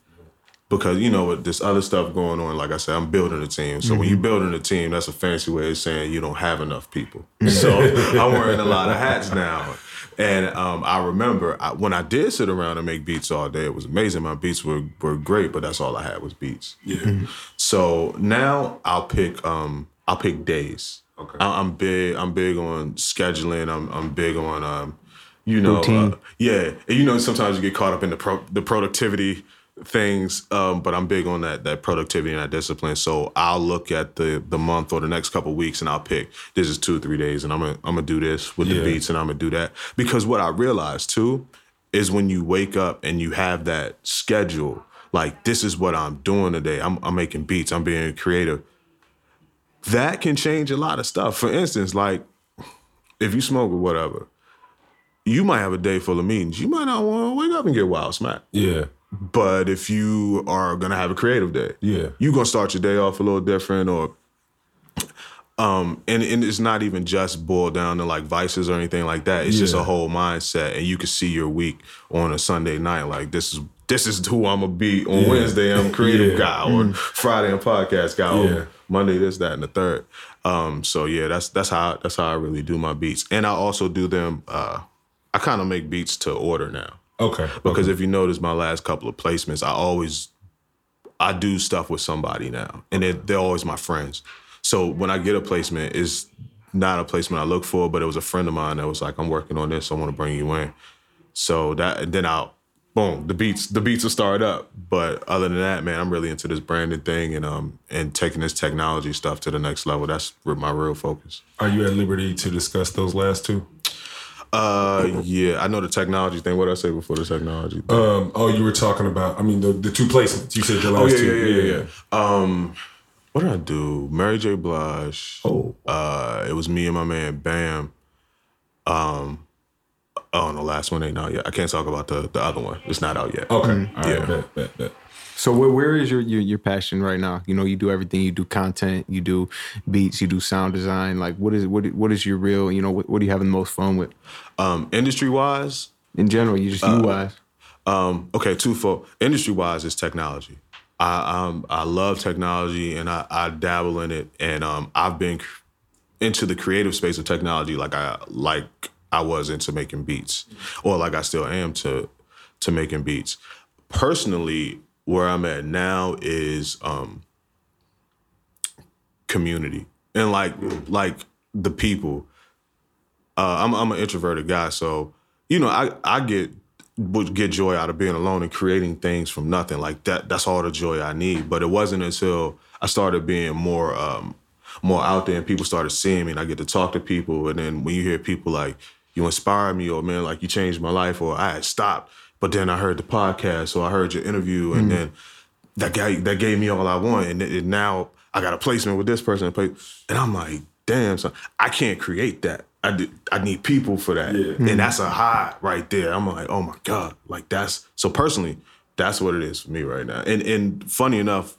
C: Because you know with this other stuff going on, like I said, I'm building a team. So when you're building a team, that's a fancy way of saying you don't have enough people. So I'm wearing a lot of hats now. And um, I remember I, when I did sit around and make beats all day, it was amazing. My beats were were great, but that's all I had was beats.
D: Yeah.
C: So now I'll pick um I'll pick days.
D: Okay.
C: I, I'm big. I'm big on scheduling. I'm I'm big on um you know uh, yeah. And you know sometimes you get caught up in the pro, the productivity things, um, but I'm big on that that productivity and that discipline. So I'll look at the the month or the next couple weeks and I'll pick this is two or three days and I'm gonna I'm gonna do this with
D: Yeah.
C: the beats and I'm gonna do that because what I realized too is when you wake up and you have that schedule like this is what I'm doing today. I'm I'm making beats. I'm being creative. That can change a lot of stuff. For instance, like if you smoke or whatever, you might have a day full of meetings. You might not want to wake up and get wild smack.
D: Yeah.
C: But if you are gonna have a creative day,
D: Yeah.
C: you're gonna start your day off a little different or um and, and it's not even just boiled down to like vices or anything like that. It's just a whole mindset and you can see your week on a Sunday night. Like this is this is who I'm gonna be on
D: Yeah.
C: Wednesday. I'm creative
D: Yeah.
C: guy or Friday I'm podcast guy or
D: Yeah.
C: Monday this, that, and the third. Um so yeah, that's that's how that's how I really do my beats. And I also do them uh I kind of make beats to order now.
D: Okay.
C: Because if you notice my last couple of placements, I always I do stuff with somebody now, and they're, they're always my friends. So when I get a placement, it's not a placement I look for, but it was a friend of mine that was like, "I'm working on this. I want to bring you in." So that and then I'll boom the beats the beats will start up. But other than that, man, I'm really into this branding thing and um and taking this technology stuff to the next level. That's my real focus.
D: Are you at liberty to discuss those last two?
C: Uh, yeah, I know the technology thing. What did I say before the technology? thing?
D: Um, oh, you were talking about, I mean, the, the two placements. You said your
C: Oh
D: last
C: yeah,
D: two.
C: yeah, yeah, yeah, yeah. Um, what did I do? Mary J. Blige.
D: Oh.
C: Uh, it was me and my man Bam. Um, oh, and the last one ain't out yet. I can't talk about the the other one. It's not out yet.
D: Okay. All right.
C: Yeah.
D: Bet, bet, bet.
A: So where, where is your, your your passion right now? You know, you do everything. You do content. You do beats. You do sound design. Like, what is what what is your real? You know, what, what are you having the most fun with
C: Um, industry wise,
A: in general? You just you wise.
C: Um, okay, twofold. Industry wise, is technology. I um, I love technology and I, I dabble in it, and um, I've been cr- into the creative space of technology like I like I was into making beats, or like I still am to to making beats. Personally, where I'm at now is um, community and like like the people. Uh, I'm I'm an introverted guy, so you know I I get would get joy out of being alone and creating things from nothing. Like that that's all the joy I need. But it wasn't until I started being more um more out there and people started seeing me and I get to talk to people and then when you hear people like you inspired me or man like you changed my life or I had stopped but then I heard the podcast or I heard your interview and mm-hmm. then that guy that gave me all I want and, and now I got a placement with this person and and I'm like damn son I can't create that I did, I need people for that,
D: Yeah.
C: and mm-hmm. that's a high right there. I'm like, oh my god, like that's so personally, that's what it is for me right now. And and funny enough,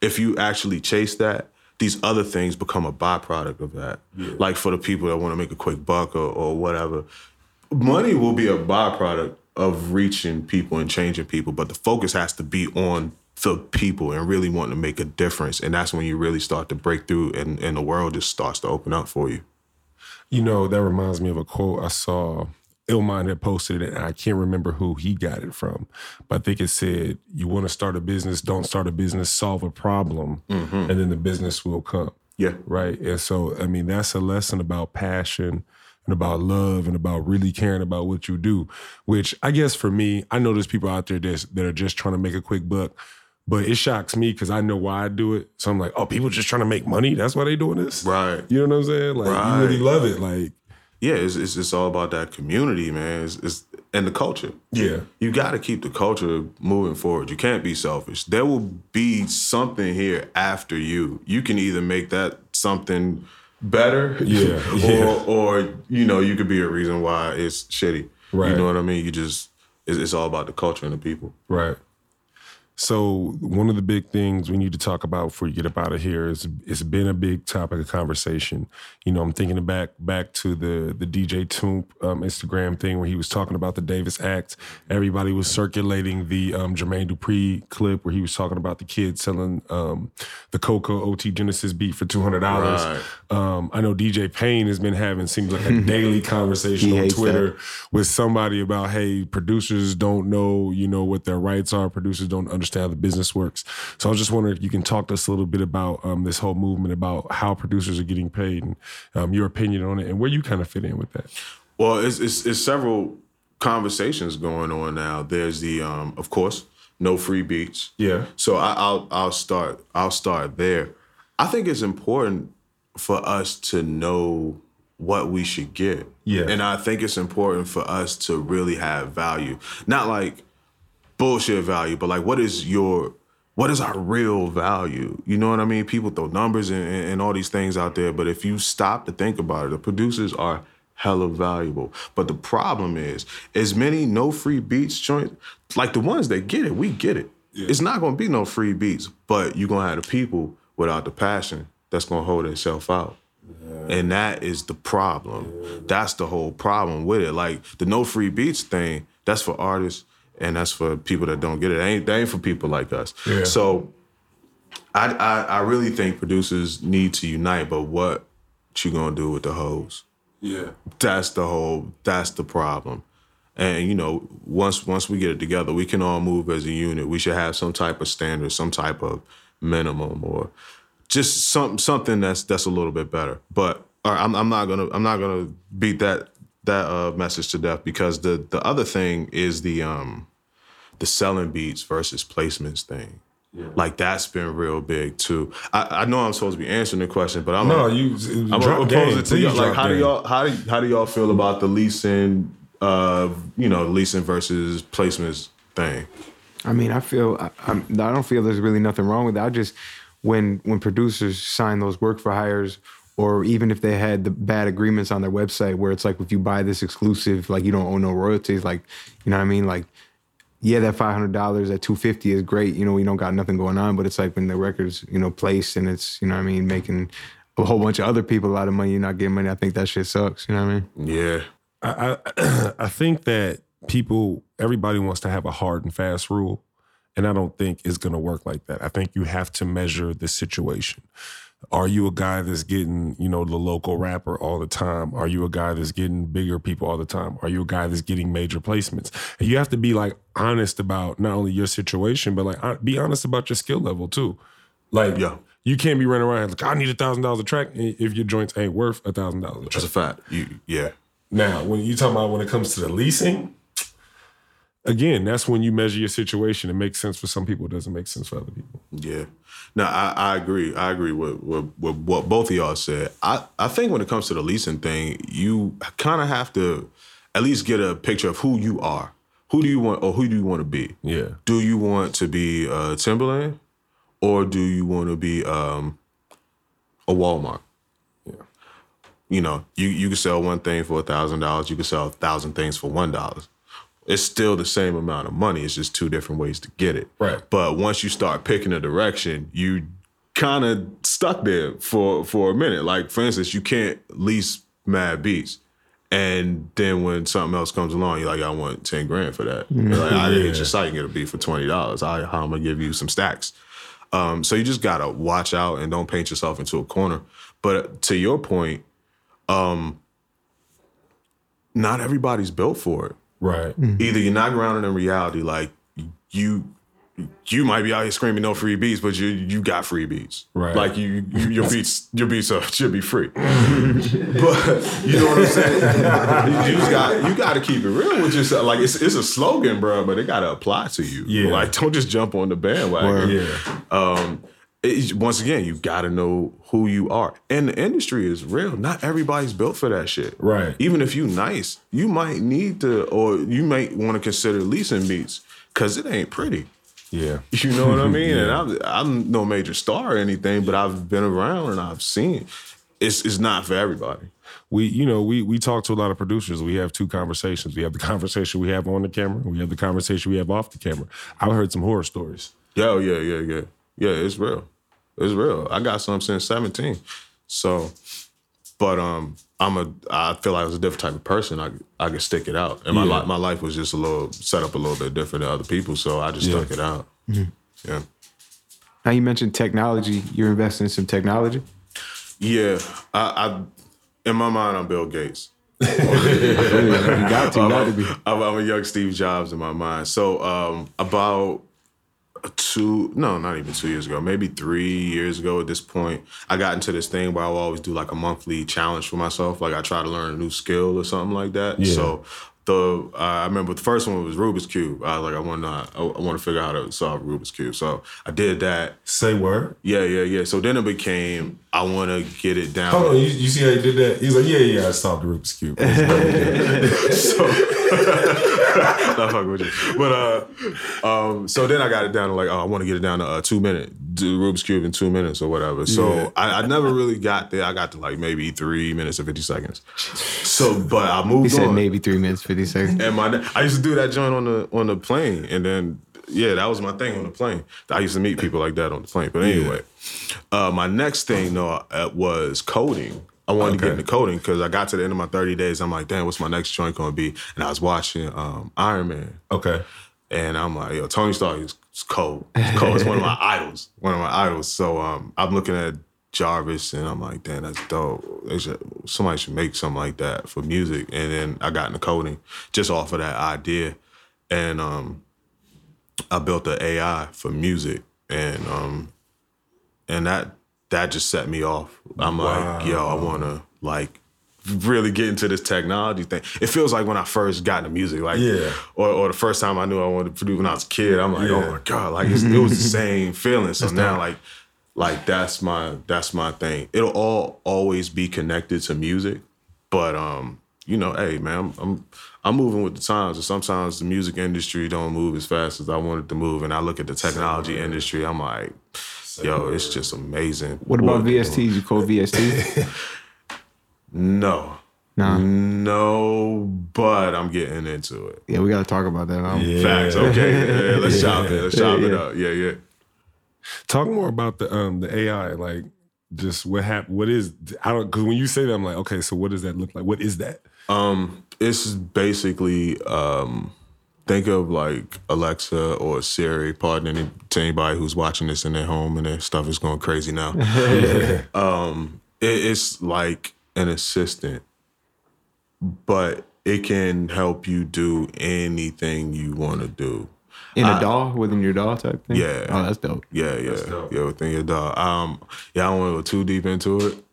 C: if you actually chase that, these other things become a byproduct of that. Like for the people that want to make a quick buck or, or whatever, money will be a byproduct of reaching people and changing people, but the focus has to be on the people and really wanting to make a difference. And that's when you really start to break through and, and the world just starts to open up for you.
D: You know, that reminds me of a quote I saw. Illmind had posted it, and I can't remember who he got it from, but I think it said, "You want to start a business? Don't start a business. Solve a problem, mm-hmm. and then the business will come."
C: Yeah.
D: right? And so, I mean, that's a lesson about passion and about love and about really caring about what you do. Which I guess for me, I know there's people out there that's, that are just trying to make a quick buck, but it shocks me because I know why I do it. So I'm like, oh, people just trying to make money. That's why they doing this,
C: Right.
D: You know what I'm saying? Like, you really love it, like,
C: Yeah, it's, it's it's all about that community, man. It's, it's and the culture.
D: yeah,
C: You got to keep the culture moving forward. You can't be selfish. There will be something here after you. You can either make that something better,
D: Yeah,
C: or
D: yeah.
C: or you know you could be a reason why it's shitty.
D: Right.
C: You know what I mean? You just it's, it's all about the culture and the people.
D: right. So one of the big things we need to talk about before you get up out of here is it's been a big topic of conversation. You know, I'm thinking back back to the the DJ Toomp um, Instagram thing where he was talking about the Davis Act. Everybody was circulating the um, Jermaine Dupri clip where he was talking about the kid selling um, the Coco OT Genasis beat for two hundred dollars.
C: Right.
D: Um, I know DJ Pain has been having seems like a daily conversation
A: He
D: on Twitter with somebody about hey, producers don't know you know what their rights are. Producers don't understand how the business works. So I was just wondering if you can talk to us a little bit about um, this whole movement about how producers are getting paid and um, your opinion on it and where you kind of fit in with that.
C: Well, it's, it's, it's several conversations going on now. There's the, um, of course, no free beats.
D: Yeah.
C: So I, I'll I'll start I'll start there. I think it's important for us to know what we should get.
D: Yeah.
C: And I think it's important for us to really have value. Not like bullshit value, but like what is your what is our real value? You know what I mean? People throw numbers and, and, all these things out there, but if you stop to think about it, the producers are hella valuable. But the problem is, as many no free beats joint, like the ones that get it, we get it. It's not gonna be no free beats, but you're gonna have the people without the passion that's gonna hold itself out. And that is the problem. That's the whole problem with it. Like the no free beats thing, that's for artists and that's for people that don't get it. That ain't, that ain't for people like us.
D: Yeah.
C: So I, I I really think producers need to unite, but what you gonna do with the hoes?
D: Yeah.
C: That's the whole that's the problem. And you know, once once we get it together, we can all move as a unit. We should have some type of standard, some type of minimum, or just some something that's that's a little bit better. But right, I'm I'm not gonna I'm not gonna beat that that uh, message to death because the the other thing is the um the selling beats versus placements thing. Like that's been real big too. I, I know I'm supposed to be answering the question, but I'm
D: No,
C: gonna-
D: you
C: I'm
D: drop
C: gonna
D: game.
C: pose it to y'all. Like,
D: drop
C: how do y'all how do how do y'all feel about the leasing, uh, you know, leasing versus placements thing?
A: I mean, I feel I, I'm, I don't feel there's really nothing wrong with that. I just when when producers sign those work for hires, or even if they had the bad agreements on their website where it's like if you buy this exclusive, like you don't own no royalties, like you know what I mean, like. Yeah, that five hundred dollars at two fifty is great. You know, we don't got nothing going on, but it's like when the record's you know placed and it's you know what I mean making a whole bunch of other people a lot of money. You're not getting money. I think that shit sucks. You know what I mean?
C: Yeah,
D: I, I I think that people, everybody wants to have a hard and fast rule, and I don't think it's going to work like that. I think you have to measure the situation. Are you a guy that's getting, you know, the local rapper all the time? Are you a guy that's getting bigger people all the time? Are you a guy that's getting major placements? And you have to be like honest about not only your situation, but like be honest about your skill level too. Like,
C: Yeah.
D: you can't be running around like I need a thousand dollars a track if your joints ain't worth a thousand dollars
C: that's a fact. You yeah.
D: Now, when you talk about when it comes to the leasing, again, that's when you measure your situation. It makes sense for some people, it doesn't make sense for other people.
C: Yeah. No, I, I agree. I agree with, with, with what both of y'all said. I, I think when it comes to the leasing thing, you kind of have to at least get a picture of who you are. Who do you want or who do you want to be?
D: Yeah.
C: Do you want to be uh, Timbaland or do you want to be um, a Walmart?
D: Yeah.
C: you know, you you can sell one thing for a thousand dollars, you can sell a thousand things for one dollar. It's still the same amount of money. It's just two different ways to get it.
D: Right.
C: But once you start picking a direction, you kind of stuck there for for a minute. Like for instance, you can't lease mad beats. And then when something else comes along, you're like, I want 10 grand for that. You're like, I didn't hit your site and get a beat for $20. I, how am gonna give you some stacks? Um, so you just gotta watch out and don't paint yourself into a corner. But to your point, um, not everybody's built for it.
D: Right.
C: Either you're not grounded in reality, like you you might be out here screaming no free beats, but you you got free beats.
D: Right.
C: Like you, you your beats your beats are, should be free. but you know what I'm saying? you just got you got to keep it real with yourself. Like it's it's a slogan, bro, but it got to apply to you.
D: Yeah.
C: Like don't just jump on the bandwagon.
D: Yeah.
C: Um, it, once again, you got to know who you are, and the industry is real. Not everybody's built for that shit.
D: Right.
C: Even if you nice, you might need to, or you might want to consider leasing beats because it ain't pretty.
D: Yeah.
C: You know what I mean? And I'm I'm no major star or anything, but I've been around and I've seen it's it's not for everybody.
D: we you know we we talk to a lot of producers we have two conversations we have the conversation we have on the camera we have the conversation we have off the camera i've heard some horror stories
C: Yeah, oh, yeah, yeah, yeah. Yeah, it's real. It's real. I got some since 17. So but um I'm a I feel like I was a different type of person. I I could stick it out. And my
D: Yeah.
C: life my life was just a little set up a little bit different than other people, so I just
D: Yeah.
C: stuck it out. Yeah.
A: Now you mentioned technology. You're investing in some technology.
C: Yeah. I, I in my mind I'm Bill Gates.
A: You got to, you got to be.
C: I'm, I'm a young Steve Jobs in my mind. So um, about two, no, not even two years ago, maybe three years ago at this point, I got into this thing where I always do like a monthly challenge for myself. Like I try to learn a new skill or something like that.
D: Yeah.
C: So the uh, I remember the first one was Rubik's cube. I was like I want to I, want to figure out how to solve Rubik's cube. So I did that.
D: say word
C: Yeah, yeah, yeah. So then it became I want to get it down.
D: hold on you, you see how he did that he's like yeah yeah i solved the rubik's cube
C: so not fucking with you. But uh um so then I got it down to like, oh, I want to get it down to uh, two minute do Rubik's Cube in two minutes or whatever. So
D: Yeah.
C: I, I never really got there. I got to like maybe three minutes and fifty seconds. So but I moved.
A: He said
C: on.
A: maybe three minutes, fifty seconds.
C: And my I used to do that joint on the on the plane, and then yeah, that was my thing on the plane. I used to meet people like that on the plane. But anyway, uh, my next thing though uh, was coding. I wanted to
D: Okay.
C: get into coding because I got to the end of my 30 days. I'm like, damn, what's my next joint gonna be? And I was watching um, Iron Man.
D: okay
C: And I'm like, yo, Tony Stark is is cold. It's cold. It's one of my idols. One of my idols. So um, I'm looking at Jarvis and I'm like, damn, that's dope. Should, somebody should make something like that for music. And then I got into coding just off of that idea. And um, I built the AI for music. And um, and that that just set me off. I'm like, yo, I wanna like really get into this technology thing. It feels like when I first got into music, like
D: Yeah.
C: or, or the first time I knew I wanted to produce when I was a kid. I'm like,
D: Yeah.
C: oh my god, like it was the same feeling. So now, like, like that's my that's my thing. It'll all always be connected to music, but um, you know, hey man, I'm I'm, I'm moving with the times, and sometimes the music industry don't move as fast as I want it to move. And I look at the technology industry, I'm like, yo, it's just amazing.
A: What about
C: they're.
A: VSTs? You call VSTs?
C: No.
A: Nah.
C: No, but I'm getting into it.
A: Yeah, we got to talk about that.
D: Yeah.
C: Facts. Okay. Yeah, yeah, let's chop it. Let's chop it
A: Yeah.
C: up. Yeah, yeah.
D: Talk more about the um the AI, like just what happened. What is I don't because when you say that, I'm like, okay, so what does that look like? What is that?
C: Um, it's basically um, think of like Alexa or Siri. Pardon any to anybody who's watching this in their home and their stuff is going crazy now. um, it, it's like an assistant, but it can help you do anything you want to do.
A: in a DAW, within your DAW type thing?
C: Yeah.
A: Oh, that's dope.
C: Yeah, yeah,
D: dope.
C: yeah. Within your DAW. Um, yeah, I don't want to go too deep into it.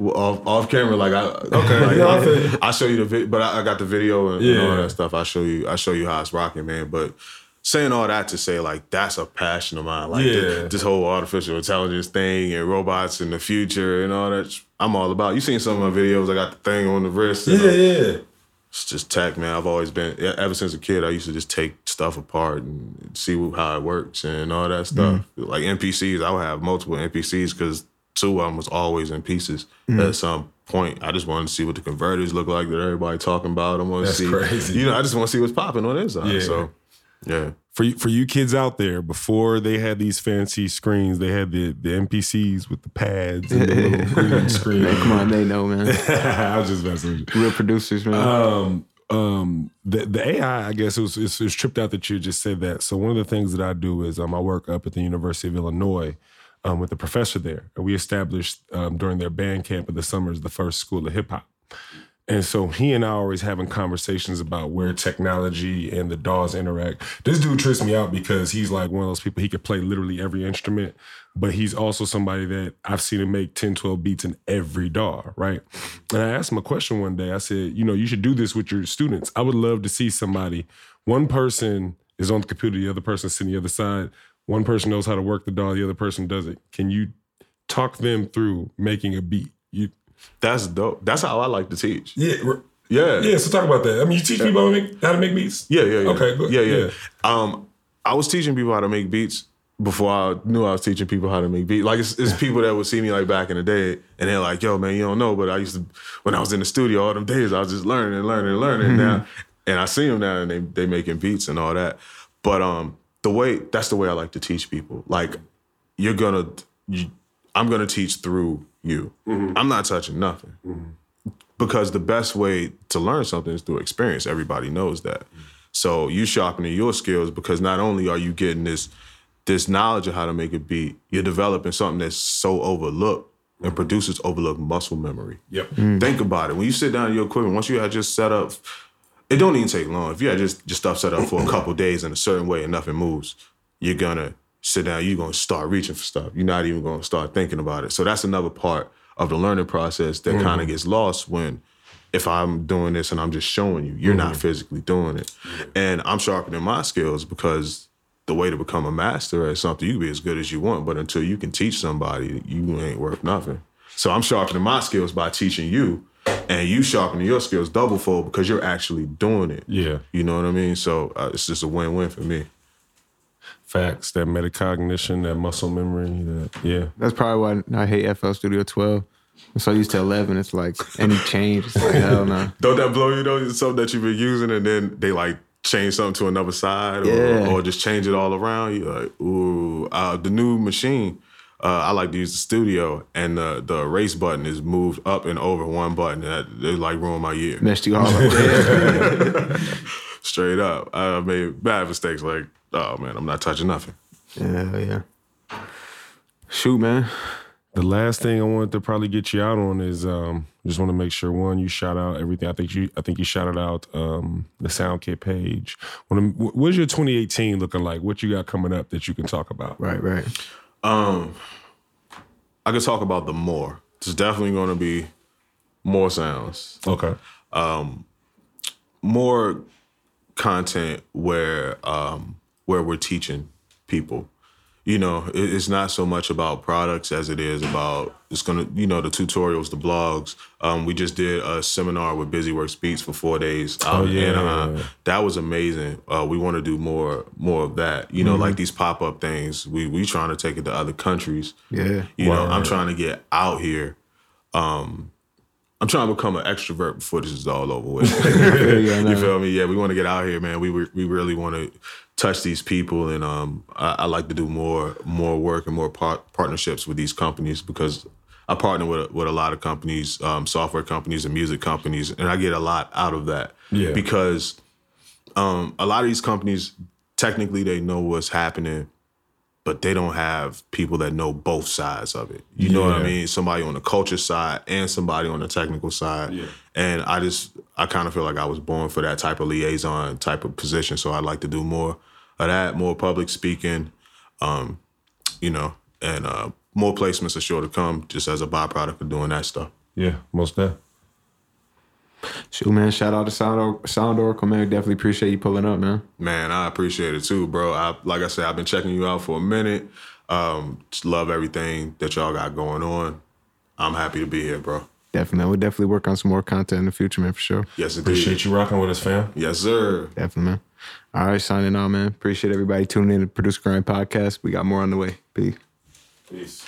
C: Well, off off camera, like I okay, like,
D: I.
C: I show you the video, but I, I got the video and, and all that stuff. I show you, I show you how it's rocking, man. But saying all that to say, like that's a passion of mine. Like
D: Yeah.
C: this, this whole artificial intelligence thing and robots in the future and all that. I'm all about. You seen some of my videos? I got the thing on the wrist. yeah
D: yeah.
C: it's just tech, man. I've always been ever since a kid. I used to just take stuff apart and see how it works and all that stuff. Mm. Like MPCs, I would have multiple MPCs because two of them was always in pieces at some point. I just wanted to see what the converters look like that everybody talking about. I want to see,
D: crazy.
C: you know, I just want to see what's popping on the inside.
D: Yeah.
C: So, yeah.
D: For you, for you kids out there, before they had these fancy screens, they had the, the MPCs with the pads and the little green screen.
A: Come on, they know, man.
D: I was just messing with you.
A: Real producers, man.
D: Um, um, the the AI, I guess it was, it was it was tripped out that you just said that. So one of the things that I do is um, I work up at the University of Illinois um, with a professor there, and we established um, during their band camp in the summers the first school of hip hop. And so he and I are always having conversations about where technology and the DAWs interact. This dude trips me out because he's like one of those people, he could play literally every instrument, but he's also somebody that I've seen him make 10, 12 beats in every DAW, right? And I asked him a question one day. I said, you know, you should do this with your students. I would love to see somebody, one person is on the computer, the other person sitting the other side. One person knows how to work the DAW, the other person doesn't. Can you talk them through making a beat? You
C: That's dope. That's how I like to teach.
D: yeah,
C: Yeah.
D: yeah. So talk about that. I mean, you teach people how to make, how to make beats.
C: Yeah, yeah, yeah.
D: Okay, good.
C: Yeah, yeah,
D: Yeah.
C: Um, I was teaching people how to make beats before I knew I was teaching people how to make beats. Like it's, it's people that would see me like back in the day, and they're like, "Yo, man, you don't know." But I used to, when I was in the studio all them days, I was just learning and learning and learning. Now, and I see them now, and they they making beats and all that. But um, the way that's the way I like to teach people. Like, you're gonna, you, I'm gonna teach through you. Mm-hmm. I'm not touching nothing mm-hmm. because the best way to learn something is through experience. Everybody knows that. Mm-hmm. So you sharpening your skills because not only are you getting this this knowledge of how to make a beat, you're developing something that's so overlooked and producers overlook muscle memory.
D: Yep. Mm.
C: Think about it. When you sit down your equipment, once you had just set up, it don't even take long. If you had just your stuff set up for a couple days in a certain way and nothing moves, you're gonna sit down. You're gonna start reaching for stuff. You're not even gonna start thinking about it. So that's another part of the learning process that mm-hmm. kind of gets lost when. If I'm doing this and I'm just showing you, you're not mm-hmm. physically doing it. And I'm sharpening my skills because the way to become a master at something, you can be as good as you want, but until you can teach somebody, you ain't worth nothing. So I'm sharpening my skills by teaching you, and you sharpening your skills double fold because you're actually doing it.
D: Yeah.
C: You know what I mean? So uh, it's just a win win for me.
D: Facts, that metacognition, that muscle memory, that yeah.
A: That's probably why I hate FL Studio 12. I'm so used to 11. It's like any change. It's like hell no.
C: Don't that blow you though? It's something that you've been using, and then they like change something to another side, or,
A: Yeah.
C: or just change it all around. You like, ooh, uh, the new machine. Uh, I like to use the studio, and the the erase button is moved up and over one button. That it like ruined my year.
A: Messed you all up.
C: Straight up, I made bad mistakes. Like, oh man, I'm not touching nothing.
A: Yeah, yeah. Shoot, man.
D: The last thing I wanted to probably get you out on is um just want to make sure one you shout out everything. I think you I think you shouted out um the SoundKit page. What, what's your 2018 looking like? What you got coming up that you can talk about?
A: Right, right.
C: Um, I could talk about the more. There's definitely going to be more sounds.
D: Okay.
C: Um, more content where um where we're teaching people you know it's not so much about products as it is about it's gonna you know the tutorials the blogs um we just did a seminar with BusyWorks Beats for four days out in
D: yeah.
C: That was amazing uh we want to do more more of that you know like these pop-up things we we trying to take it to other countries
A: Yeah.
C: you know
D: Word.
C: i'm trying to get out here um I'm trying to become an extrovert before this is all over with.
A: you,
C: you feel me? Yeah, we want to get out here, man. We we really want to touch these people, and um, I, I like to do more more work and more par- partnerships with these companies because I partner with with a lot of companies, um, software companies and music companies, and I get a lot out of that.
D: Yeah.
C: Because um, a lot of these companies, technically, they know what's happening, but they don't have people that know both sides of it. You know what I mean? Somebody on the culture side and somebody on the technical side.
D: Yeah.
C: And I just, I kind of feel like I was born for that type of liaison type of position. So I'd like to do more of that, more public speaking, um, you know, and uh, more placements are sure to come just as a byproduct of doing that stuff.
D: Yeah, most that.
A: Shoot, man. Shout out to Sound, Or- Sound Oracle, man. Definitely appreciate you pulling up, man.
C: Man, I appreciate it too, bro. I like I said, I've been checking you out for a minute. Um, just love everything that y'all got going on. I'm happy to be here, bro.
A: Definitely. We'll definitely work on some more content in the future, man, for sure.
C: Yes, indeed.
D: Appreciate you rocking with us, fam.
C: Yes, sir.
A: Definitely, man. All right, signing out, man. Appreciate everybody tuning in to Producer Grind Podcast. We got more on the way. Peace.
D: Peace.